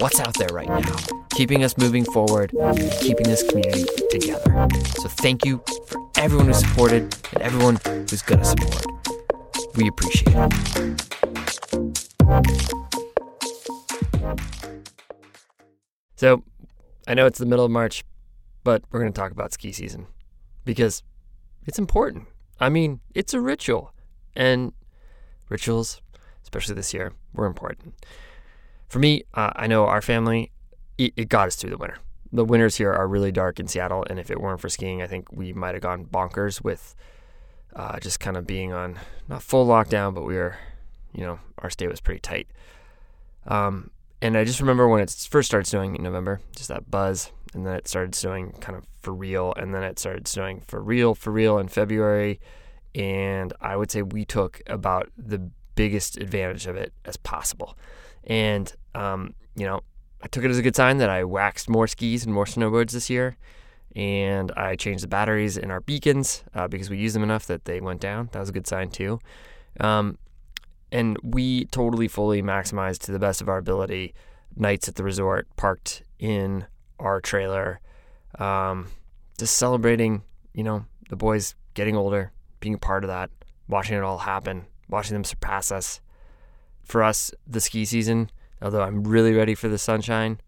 what's out there right now, keeping us moving forward, keeping this community together. So thank you for everyone who supported and everyone who's going to support. We appreciate it. So I know it's the middle of March, but we're going to talk about ski season because it's important. I mean, it's a ritual, and rituals, especially this year, were important for me, uh, I know our family, it, it, got us through the winter. The winters here are really dark in Seattle, and if it weren't for skiing, I think we might have gone bonkers with uh, just kind of being on not full lockdown, but we were, you know, our state was pretty tight. Um, and I just remember when it first started snowing in November, just that buzz, and then it started snowing kind of for real, and then it started snowing for real, for real in February. And I would say we took about the biggest advantage of it as possible. And, um, you know, I took it as a good sign that I waxed more skis and more snowboards this year. And I changed the batteries in our beacons uh, because we used them enough that they went down. That was a good sign, too. Um, and we totally, fully maximized to the best of our ability nights at the resort, parked in our trailer, um, just celebrating, you know, the boys getting older, being a part of that, watching it all happen, watching them surpass us, for us the ski season. Although I'm really ready for the sunshine,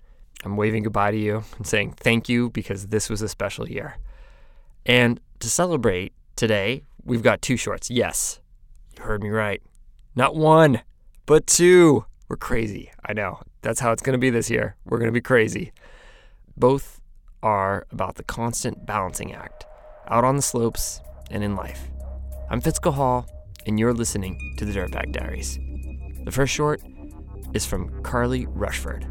I'm waving goodbye to you and saying thank you because this was a special year. And to celebrate today, we've got two shorts. Yes, you heard me right. Not one, but two. We're crazy. I know. That's how it's going to be this year. We're going to be crazy. Both are about the constant balancing act out on the slopes and in life. I'm Fitz Cahall, and you're listening to the Dirtbag Diaries. The first short is from Carly Rushford.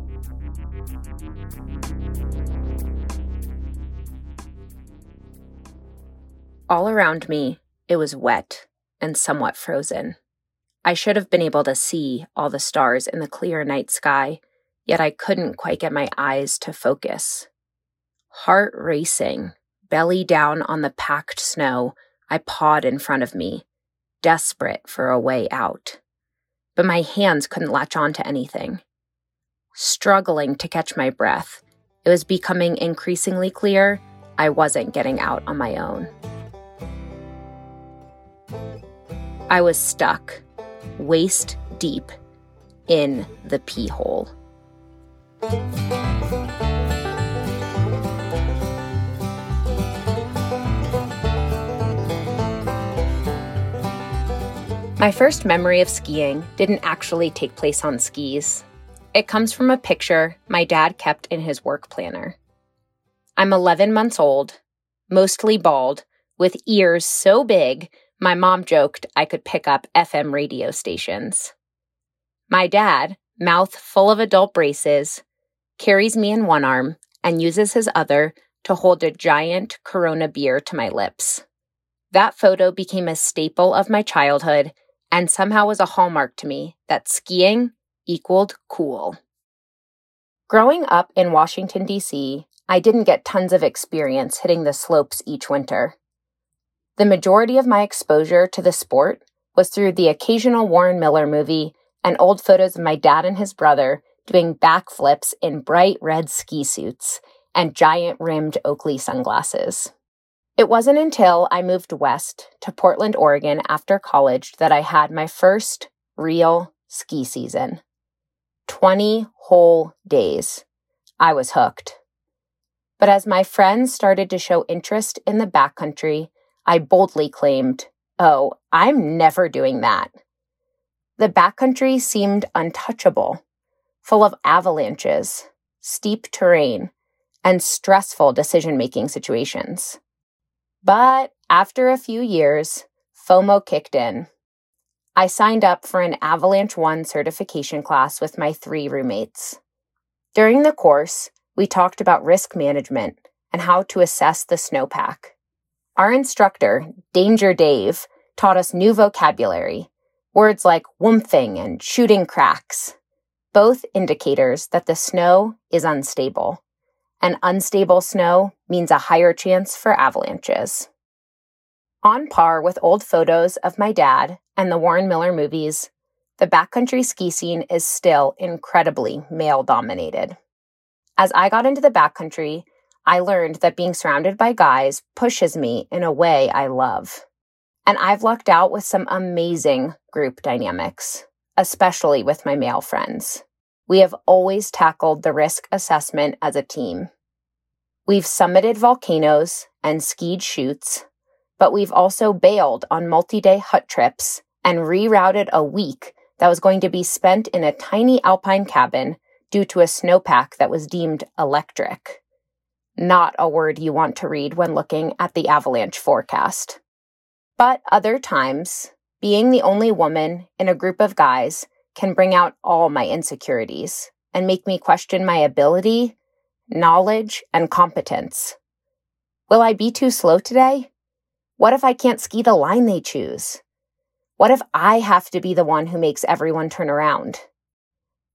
All around me, it was wet and somewhat frozen. I should have been able to see all the stars in the clear night sky, yet I couldn't quite get my eyes to focus. Heart racing, belly down on the packed snow, I pawed in front of me, desperate for a way out but my hands couldn't latch on to anything. Struggling to catch my breath, it was becoming increasingly clear I wasn't getting out on my own. I was stuck, waist deep, in the pee hole. My first memory of skiing didn't actually take place on skis. It comes from a picture my dad kept in his work planner. I'm 11 months old, mostly bald, with ears so big my mom joked I could pick up FM radio stations. My dad, mouth full of adult braces, carries me in one arm and uses his other to hold a giant Corona beer to my lips. That photo became a staple of my childhood and somehow was a hallmark to me that skiing equaled cool. Growing up in Washington, D.C., I didn't get tons of experience hitting the slopes each winter. The majority of my exposure to the sport was through the occasional Warren Miller movie and old photos of my dad and his brother doing backflips in bright red ski suits and giant rimmed Oakley sunglasses. It wasn't until I moved west to Portland, Oregon after college that I had my first real ski season. 20 whole days. I was hooked. But as my friends started to show interest in the backcountry, I boldly claimed, Oh, I'm never doing that. The backcountry seemed untouchable, full of avalanches, steep terrain, and stressful decision making situations. But after a few years, FOMO kicked in. I signed up for an Avalanche One certification class with my three roommates. During the course, we talked about risk management and how to assess the snowpack. Our instructor, Danger Dave, taught us new vocabulary, words like whomphing and shooting cracks, both indicators that the snow is unstable. And unstable snow means a higher chance for avalanches. On par with old photos of my dad and the Warren Miller movies, the backcountry ski scene is still incredibly male dominated. As I got into the backcountry, I learned that being surrounded by guys pushes me in a way I love. And I've lucked out with some amazing group dynamics, especially with my male friends. We have always tackled the risk assessment as a team. We've summited volcanoes and skied chutes, but we've also bailed on multi day hut trips and rerouted a week that was going to be spent in a tiny alpine cabin due to a snowpack that was deemed electric. Not a word you want to read when looking at the avalanche forecast. But other times, being the only woman in a group of guys can bring out all my insecurities and make me question my ability, knowledge, and competence. Will I be too slow today? What if I can't ski the line they choose? What if I have to be the one who makes everyone turn around?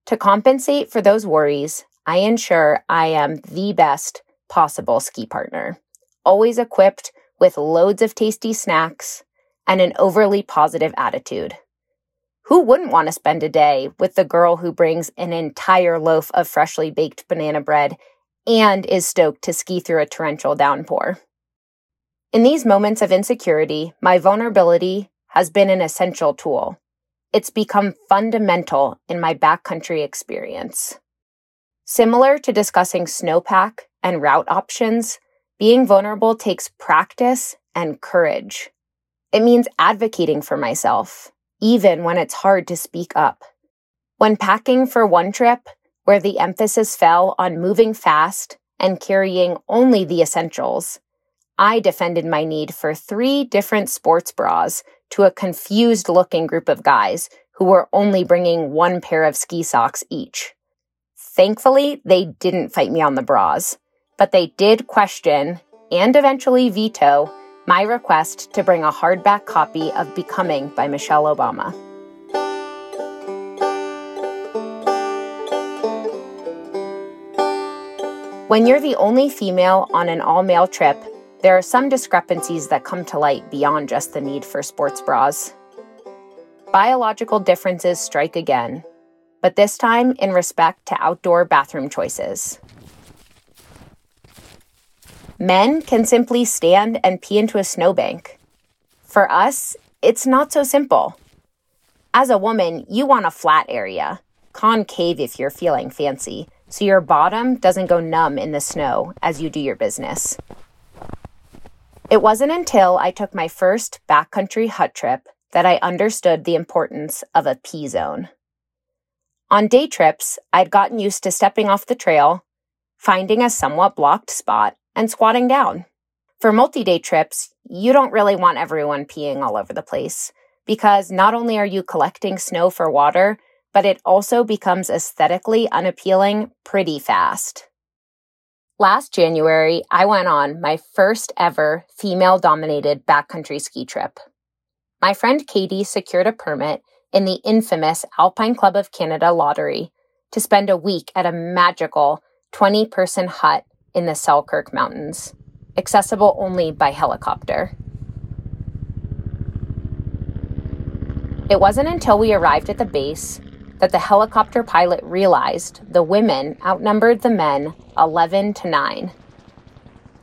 To compensate for those worries, I ensure I am the best possible ski partner, always equipped with loads of tasty snacks and an overly positive attitude. Who wouldn't want to spend a day with the girl who brings an entire loaf of freshly baked banana bread and is stoked to ski through a torrential downpour? In these moments of insecurity, my vulnerability has been an essential tool. It's become fundamental in my backcountry experience. Similar to discussing snowpack and route options, being vulnerable takes practice and courage. It means advocating for myself, even when it's hard to speak up. When packing for one trip, where the emphasis fell on moving fast and carrying only the essentials, I defended my need for three different sports bras to a confused looking group of guys who were only bringing one pair of ski socks each. Thankfully, they didn't fight me on the bras, but they did question and eventually veto my request to bring a hardback copy of Becoming by Michelle Obama. When you're the only female on an all male trip, there are some discrepancies that come to light beyond just the need for sports bras. Biological differences strike again, but this time in respect to outdoor bathroom choices. Men can simply stand and pee into a snowbank. For us, it's not so simple. As a woman, you want a flat area, concave if you're feeling fancy, so your bottom doesn't go numb in the snow as you do your business. It wasn't until I took my first backcountry hut trip that I understood the importance of a P zone. On day trips, I'd gotten used to stepping off the trail, finding a somewhat blocked spot, and squatting down. For multi day trips, you don't really want everyone peeing all over the place because not only are you collecting snow for water, but it also becomes aesthetically unappealing pretty fast. Last January, I went on my first ever female dominated backcountry ski trip. My friend Katie secured a permit in the infamous Alpine Club of Canada lottery to spend a week at a magical 20 person hut in the Selkirk Mountains, accessible only by helicopter. It wasn't until we arrived at the base that the helicopter pilot realized the women outnumbered the men 11 to 9.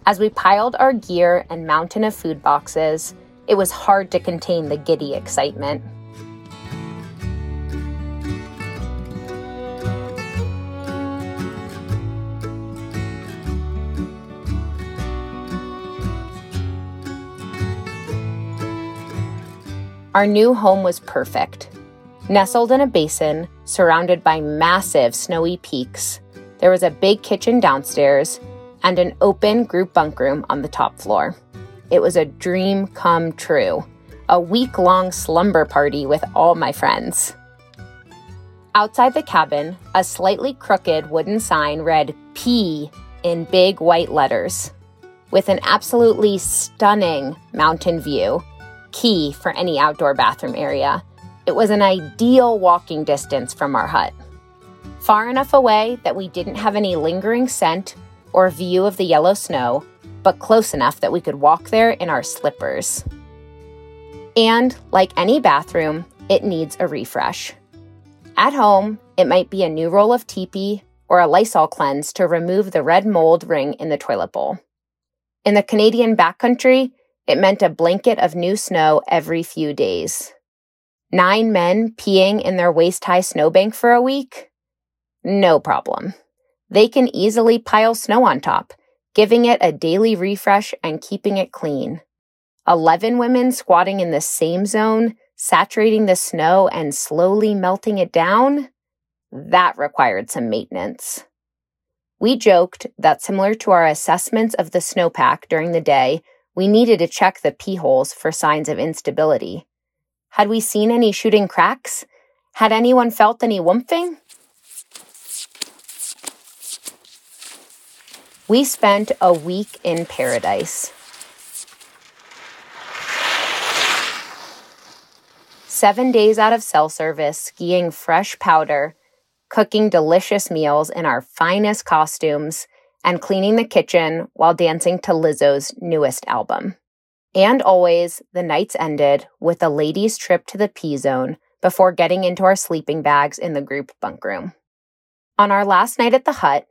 As we piled our gear and mountain of food boxes, it was hard to contain the giddy excitement. Our new home was perfect. Nestled in a basin, surrounded by massive snowy peaks, there was a big kitchen downstairs and an open group bunk room on the top floor. It was a dream come true, a week long slumber party with all my friends. Outside the cabin, a slightly crooked wooden sign read P in big white letters, with an absolutely stunning mountain view key for any outdoor bathroom area. It was an ideal walking distance from our hut. Far enough away that we didn't have any lingering scent or view of the yellow snow, but close enough that we could walk there in our slippers. And like any bathroom, it needs a refresh. At home, it might be a new roll of teepee or a Lysol cleanse to remove the red mold ring in the toilet bowl. In the Canadian backcountry, it meant a blanket of new snow every few days. Nine men peeing in their waist high snowbank for a week? No problem. They can easily pile snow on top, giving it a daily refresh and keeping it clean. 11 women squatting in the same zone, saturating the snow and slowly melting it down? That required some maintenance. We joked that similar to our assessments of the snowpack during the day, we needed to check the pee holes for signs of instability. Had we seen any shooting cracks? Had anyone felt any wumping? We spent a week in paradise. Seven days out of cell service, skiing fresh powder, cooking delicious meals in our finest costumes, and cleaning the kitchen while dancing to Lizzo's newest album. And always, the nights ended with a ladies' trip to the P Zone before getting into our sleeping bags in the group bunk room. On our last night at the hut,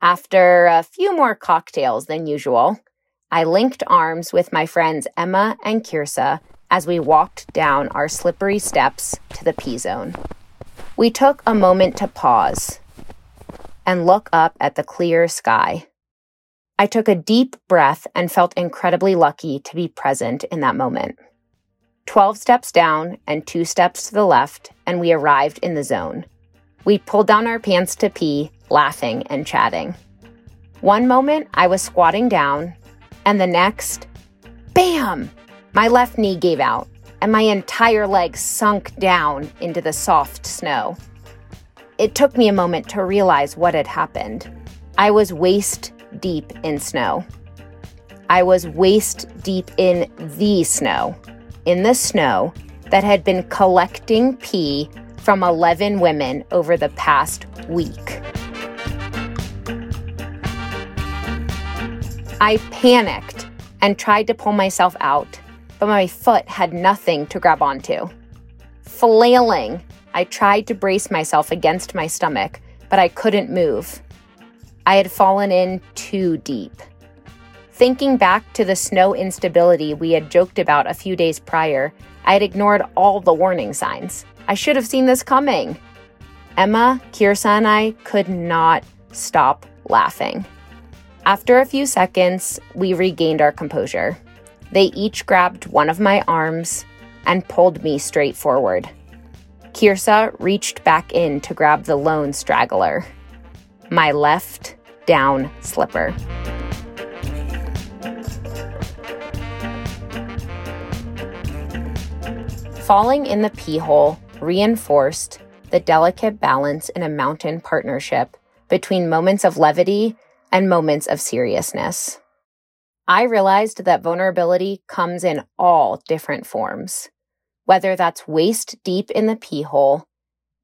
after a few more cocktails than usual, I linked arms with my friends Emma and Kirsa as we walked down our slippery steps to the P Zone. We took a moment to pause and look up at the clear sky. I took a deep breath and felt incredibly lucky to be present in that moment. 12 steps down and two steps to the left, and we arrived in the zone. We pulled down our pants to pee, laughing and chatting. One moment, I was squatting down, and the next, bam! My left knee gave out, and my entire leg sunk down into the soft snow. It took me a moment to realize what had happened. I was waist deep in snow. I was waist deep in the snow, in the snow that had been collecting pee from 11 women over the past week. I panicked and tried to pull myself out, but my foot had nothing to grab onto. Flailing, I tried to brace myself against my stomach, but I couldn't move. I had fallen in too deep. Thinking back to the snow instability we had joked about a few days prior, I had ignored all the warning signs. I should have seen this coming. Emma, Kirsa, and I could not stop laughing. After a few seconds, we regained our composure. They each grabbed one of my arms and pulled me straight forward. Kirsa reached back in to grab the lone straggler, my left down slipper. Falling in the pee hole reinforced the delicate balance in a mountain partnership between moments of levity and moments of seriousness. I realized that vulnerability comes in all different forms whether that's waist deep in the pee hole,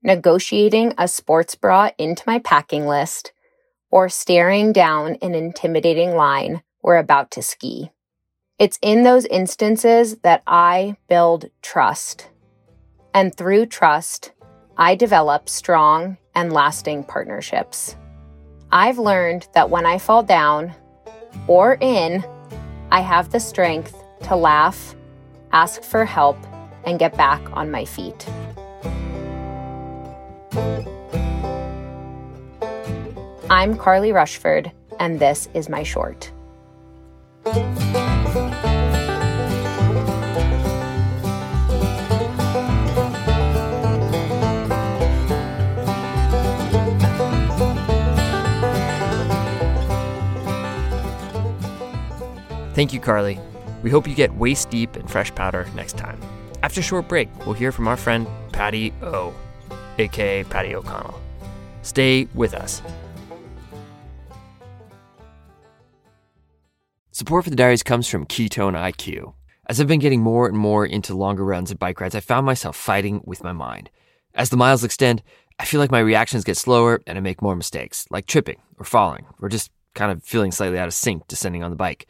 negotiating a sports bra into my packing list, or staring down an intimidating line we're about to ski. It's in those instances that I build trust. And through trust, I develop strong and lasting partnerships. I've learned that when I fall down or in, I have the strength to laugh, ask for help, and get back on my feet. I'm Carly Rushford, and this is my short. Thank you, Carly. We hope you get waist deep in fresh powder next time. After a short break, we'll hear from our friend Paddy O, aka Paddy O'Connell. Stay with us. Support for the diaries comes from Ketone IQ. As I've been getting more and more into longer runs and bike rides, I found myself fighting with my mind. As the miles extend, I feel like my reactions get slower and I make more mistakes, like tripping or falling, or just kind of feeling slightly out of sync descending on the bike.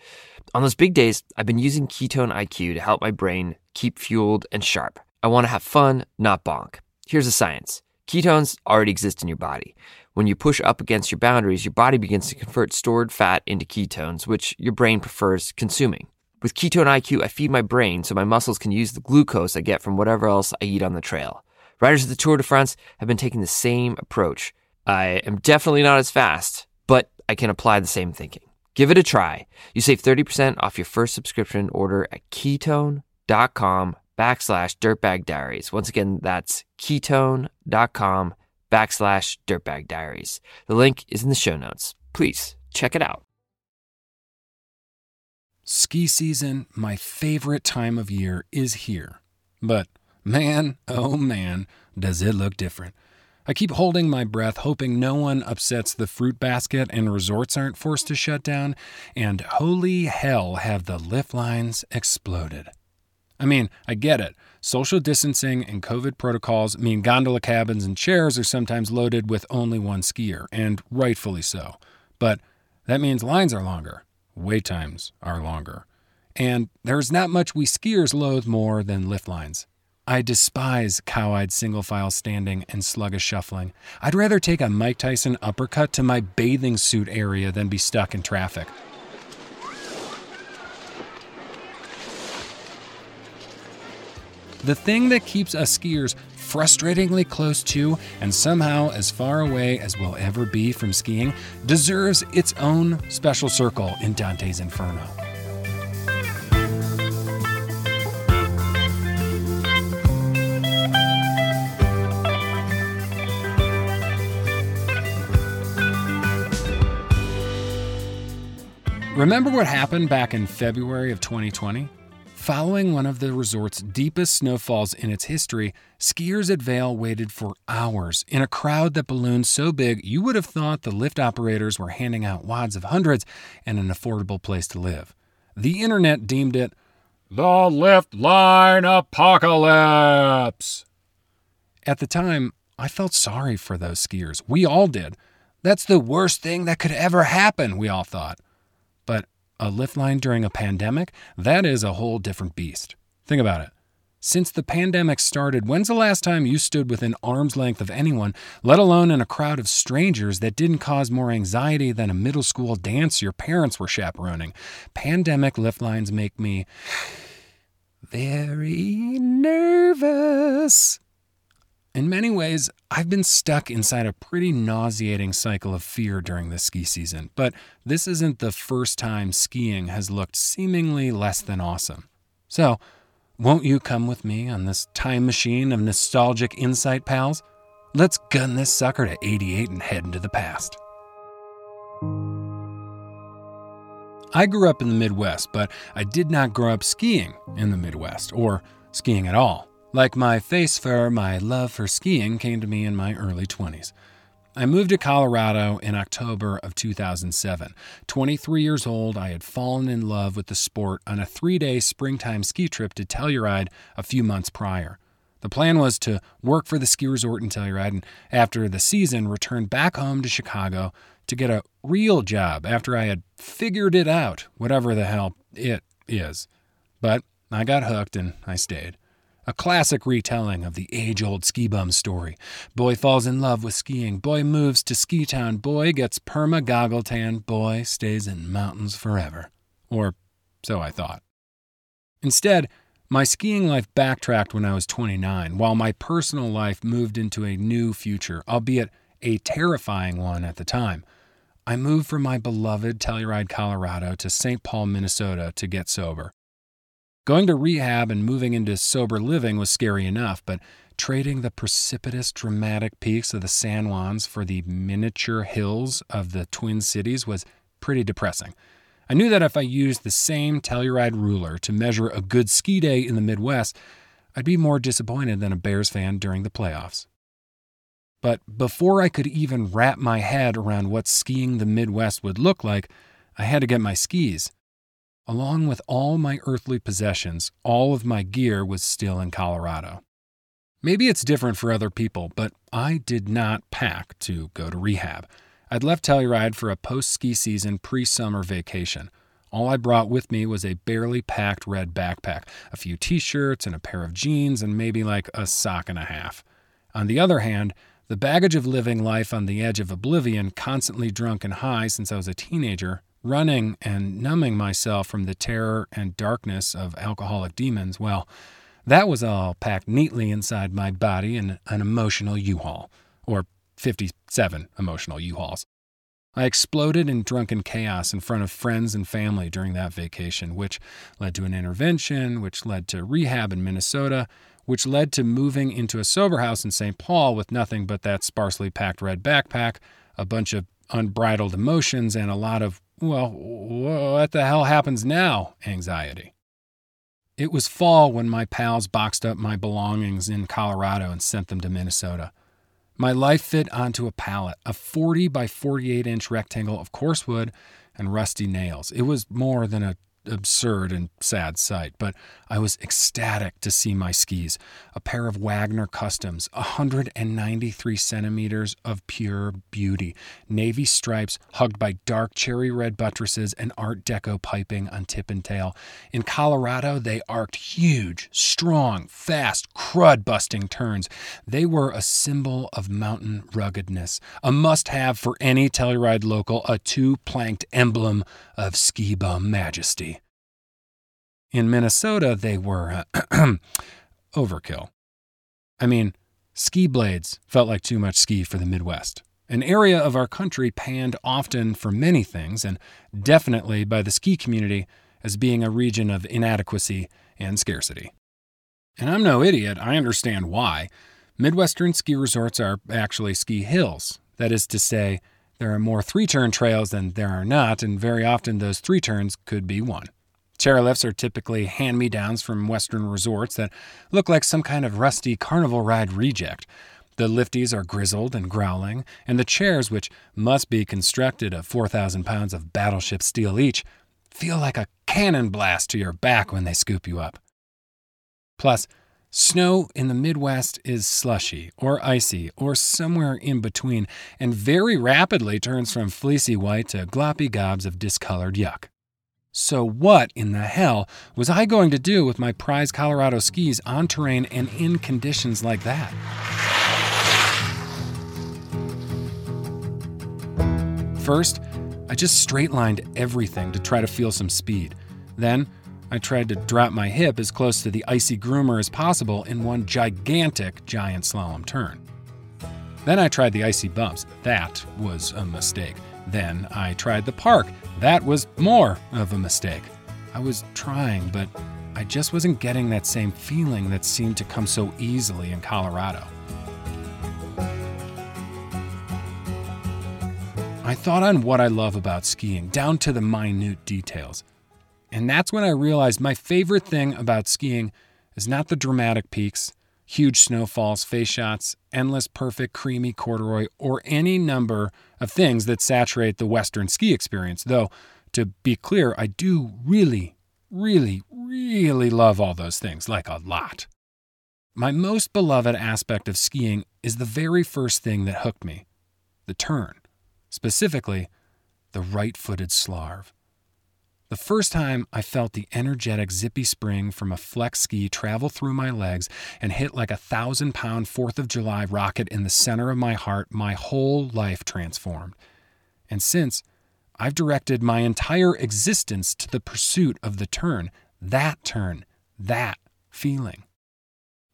On those big days, I've been using Ketone IQ to help my brain keep fueled and sharp. I want to have fun, not bonk. Here's the science ketones already exist in your body. When you push up against your boundaries, your body begins to convert stored fat into ketones, which your brain prefers consuming. With Ketone IQ, I feed my brain so my muscles can use the glucose I get from whatever else I eat on the trail. Riders of the Tour de France have been taking the same approach. I am definitely not as fast, but I can apply the same thinking. Give it a try. You save 30% off your first subscription order at ketone.com backslash dirtbag diaries. Once again, that's ketone.com backslash dirtbag diaries. The link is in the show notes. Please check it out. Ski season, my favorite time of year, is here. But man, oh man, does it look different. I keep holding my breath, hoping no one upsets the fruit basket and resorts aren't forced to shut down. And holy hell, have the lift lines exploded. I mean, I get it. Social distancing and COVID protocols mean gondola cabins and chairs are sometimes loaded with only one skier, and rightfully so. But that means lines are longer, wait times are longer. And there's not much we skiers loathe more than lift lines. I despise cow eyed single file standing and sluggish shuffling. I'd rather take a Mike Tyson uppercut to my bathing suit area than be stuck in traffic. The thing that keeps us skiers frustratingly close to and somehow as far away as we'll ever be from skiing deserves its own special circle in Dante's Inferno. Remember what happened back in February of 2020? Following one of the resort's deepest snowfalls in its history, skiers at Vail waited for hours in a crowd that ballooned so big you would have thought the lift operators were handing out wads of hundreds and an affordable place to live. The internet deemed it the lift line apocalypse. At the time, I felt sorry for those skiers. We all did. That's the worst thing that could ever happen, we all thought. A lift line during a pandemic, that is a whole different beast. Think about it. Since the pandemic started, when's the last time you stood within arm's length of anyone, let alone in a crowd of strangers that didn't cause more anxiety than a middle school dance your parents were chaperoning? Pandemic lift lines make me very nervous. In many ways, I've been stuck inside a pretty nauseating cycle of fear during this ski season, but this isn't the first time skiing has looked seemingly less than awesome. So, won't you come with me on this time machine of nostalgic insight, pals? Let's gun this sucker to 88 and head into the past. I grew up in the Midwest, but I did not grow up skiing in the Midwest, or skiing at all. Like my face fur, my love for skiing came to me in my early 20s. I moved to Colorado in October of 2007. 23 years old, I had fallen in love with the sport on a three day springtime ski trip to Telluride a few months prior. The plan was to work for the ski resort in Telluride and, after the season, return back home to Chicago to get a real job after I had figured it out, whatever the hell it is. But I got hooked and I stayed. A classic retelling of the age old ski bum story. Boy falls in love with skiing. Boy moves to Ski Town. Boy gets perma goggle tan. Boy stays in mountains forever. Or so I thought. Instead, my skiing life backtracked when I was 29, while my personal life moved into a new future, albeit a terrifying one at the time. I moved from my beloved Telluride, Colorado to St. Paul, Minnesota to get sober. Going to rehab and moving into sober living was scary enough, but trading the precipitous, dramatic peaks of the San Juans for the miniature hills of the Twin Cities was pretty depressing. I knew that if I used the same Telluride ruler to measure a good ski day in the Midwest, I'd be more disappointed than a Bears fan during the playoffs. But before I could even wrap my head around what skiing the Midwest would look like, I had to get my skis. Along with all my earthly possessions, all of my gear was still in Colorado. Maybe it's different for other people, but I did not pack to go to rehab. I'd left Telluride for a post ski season pre summer vacation. All I brought with me was a barely packed red backpack, a few t shirts, and a pair of jeans, and maybe like a sock and a half. On the other hand, the baggage of living life on the edge of oblivion, constantly drunk and high since I was a teenager, running and numbing myself from the terror and darkness of alcoholic demons, well, that was all packed neatly inside my body in an emotional U Haul, or 57 emotional U Hauls. I exploded in drunken chaos in front of friends and family during that vacation, which led to an intervention, which led to rehab in Minnesota, which led to moving into a sober house in St. Paul with nothing but that sparsely packed red backpack, a bunch of unbridled emotions, and a lot of well, what the hell happens now? Anxiety. It was fall when my pals boxed up my belongings in Colorado and sent them to Minnesota. My life fit onto a pallet, a 40 by 48 inch rectangle of coarse wood and rusty nails. It was more than a absurd and sad sight, but I was ecstatic to see my skis. A pair of Wagner Customs, 193 centimeters of pure beauty, navy stripes hugged by dark cherry red buttresses and Art Deco piping on tip and tail. In Colorado, they arced huge, strong, fast, crud busting turns. They were a symbol of mountain ruggedness, a must have for any Telluride local, a two planked emblem of ski bum majesty. In Minnesota, they were uh, overkill. I mean, ski blades felt like too much ski for the Midwest, an area of our country panned often for many things, and definitely by the ski community as being a region of inadequacy and scarcity. And I'm no idiot, I understand why. Midwestern ski resorts are actually ski hills. That is to say, there are more three turn trails than there are not, and very often those three turns could be one. Chairlifts are typically hand me downs from Western resorts that look like some kind of rusty carnival ride reject. The lifties are grizzled and growling, and the chairs, which must be constructed of 4,000 pounds of battleship steel each, feel like a cannon blast to your back when they scoop you up. Plus, snow in the Midwest is slushy or icy or somewhere in between, and very rapidly turns from fleecy white to gloppy gobs of discolored yuck. So, what in the hell was I going to do with my prized Colorado skis on terrain and in conditions like that? First, I just straight lined everything to try to feel some speed. Then, I tried to drop my hip as close to the icy groomer as possible in one gigantic giant slalom turn. Then I tried the icy bumps. That was a mistake. Then I tried the park that was more of a mistake. I was trying, but I just wasn't getting that same feeling that seemed to come so easily in Colorado. I thought on what I love about skiing, down to the minute details. And that's when I realized my favorite thing about skiing is not the dramatic peaks, huge snowfalls, face shots, endless perfect creamy corduroy, or any number of things that saturate the Western ski experience. Though, to be clear, I do really, really, really love all those things, like a lot. My most beloved aspect of skiing is the very first thing that hooked me the turn, specifically, the right footed slarv. The first time I felt the energetic zippy spring from a flex ski travel through my legs and hit like a thousand pound 4th of July rocket in the center of my heart, my whole life transformed. And since, I've directed my entire existence to the pursuit of the turn, that turn, that feeling.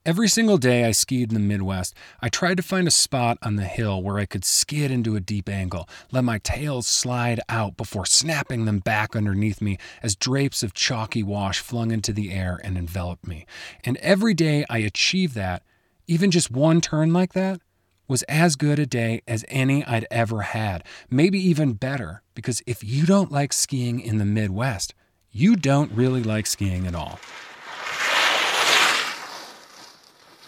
Every single day I skied in the Midwest, I tried to find a spot on the hill where I could skid into a deep angle, let my tails slide out before snapping them back underneath me as drapes of chalky wash flung into the air and enveloped me. And every day I achieved that, even just one turn like that, was as good a day as any I'd ever had, maybe even better, because if you don't like skiing in the Midwest, you don't really like skiing at all.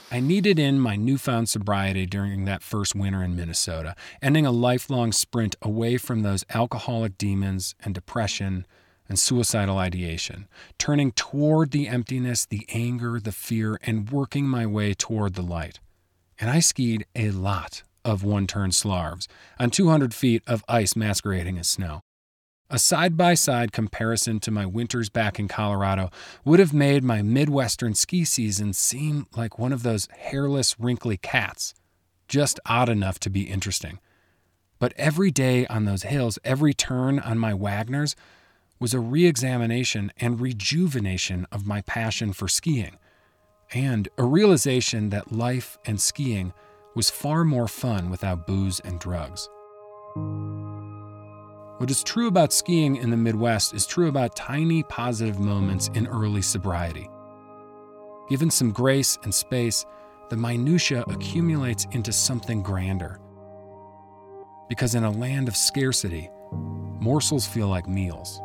I needed in my newfound sobriety during that first winter in Minnesota, ending a lifelong sprint away from those alcoholic demons and depression and suicidal ideation, turning toward the emptiness, the anger, the fear, and working my way toward the light. And I skied a lot of one turn slarves on 200 feet of ice masquerading as snow. A side by side comparison to my winters back in Colorado would have made my Midwestern ski season seem like one of those hairless, wrinkly cats, just odd enough to be interesting. But every day on those hills, every turn on my Wagners, was a re examination and rejuvenation of my passion for skiing, and a realization that life and skiing was far more fun without booze and drugs. What is true about skiing in the Midwest is true about tiny positive moments in early sobriety. Given some grace and space, the minutiae accumulates into something grander. Because in a land of scarcity, morsels feel like meals.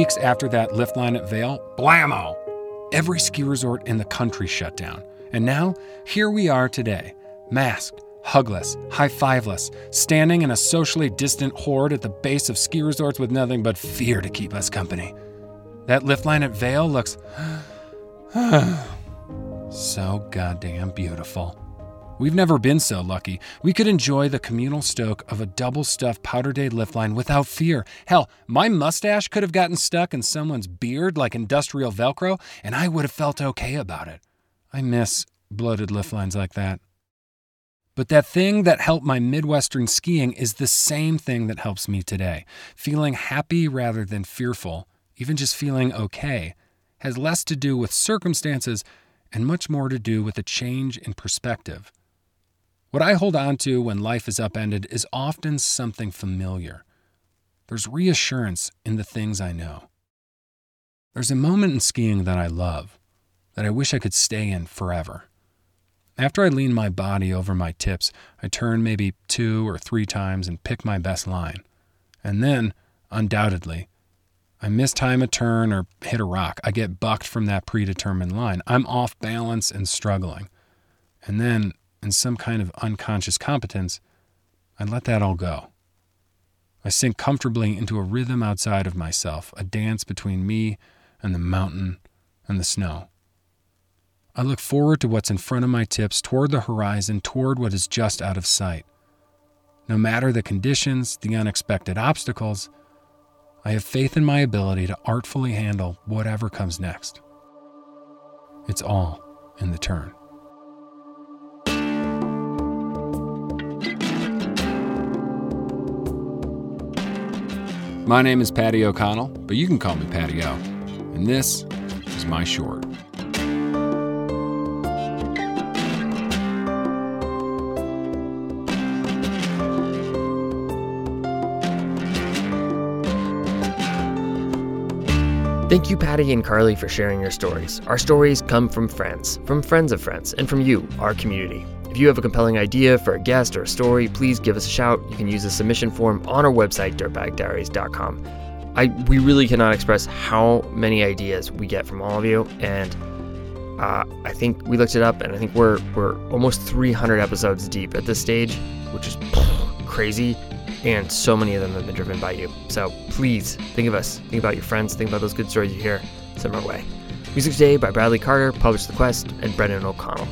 Weeks after that lift line at Vail, blammo! Every ski resort in the country shut down. And now, here we are today, masked, hugless, high fiveless, standing in a socially distant horde at the base of ski resorts with nothing but fear to keep us company. That lift line at Vail looks so goddamn beautiful. We've never been so lucky. We could enjoy the communal stoke of a double stuffed powder day lift line without fear. Hell, my mustache could have gotten stuck in someone's beard like industrial Velcro, and I would have felt okay about it. I miss bloated lift lines like that. But that thing that helped my Midwestern skiing is the same thing that helps me today. Feeling happy rather than fearful, even just feeling okay, has less to do with circumstances and much more to do with a change in perspective. What I hold on to when life is upended is often something familiar. There's reassurance in the things I know. There's a moment in skiing that I love, that I wish I could stay in forever. After I lean my body over my tips, I turn maybe two or three times and pick my best line. And then, undoubtedly, I mistime a turn or hit a rock. I get bucked from that predetermined line. I'm off balance and struggling. And then and some kind of unconscious competence, I let that all go. I sink comfortably into a rhythm outside of myself, a dance between me and the mountain and the snow. I look forward to what's in front of my tips, toward the horizon, toward what is just out of sight. No matter the conditions, the unexpected obstacles, I have faith in my ability to artfully handle whatever comes next. It's all in the turn. My name is Paddy O'Connell, but you can call me Paddy O. And this is my short. Thank you, Paddy and Carly, for sharing your stories. Our stories come from friends, from friends of friends, and from you, our community. You have a compelling idea for a guest or a story, please give us a shout. You can use the submission form on our website, dirtbagdiaries.com. I we really cannot express how many ideas we get from all of you, and uh, I think we looked it up, and I think we're we're almost 300 episodes deep at this stage, which is crazy, and so many of them have been driven by you. So please think of us, think about your friends, think about those good stories you hear. Send our way. Music today by Bradley Carter, Publish the Quest, and Brendan O'Connell.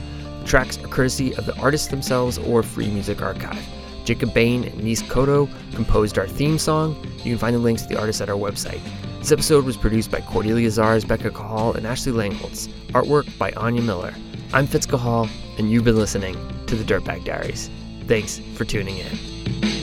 Tracks are courtesy of the artists themselves or Free Music Archive. Jacob Bain and Nis Koto composed our theme song. You can find the links to the artists at our website. This episode was produced by Cordelia Zars, Becca Cahall, and Ashley Langholtz. Artwork by Anya Miller. I'm Fitz Cahall, and you've been listening to the Dirtbag Diaries. Thanks for tuning in.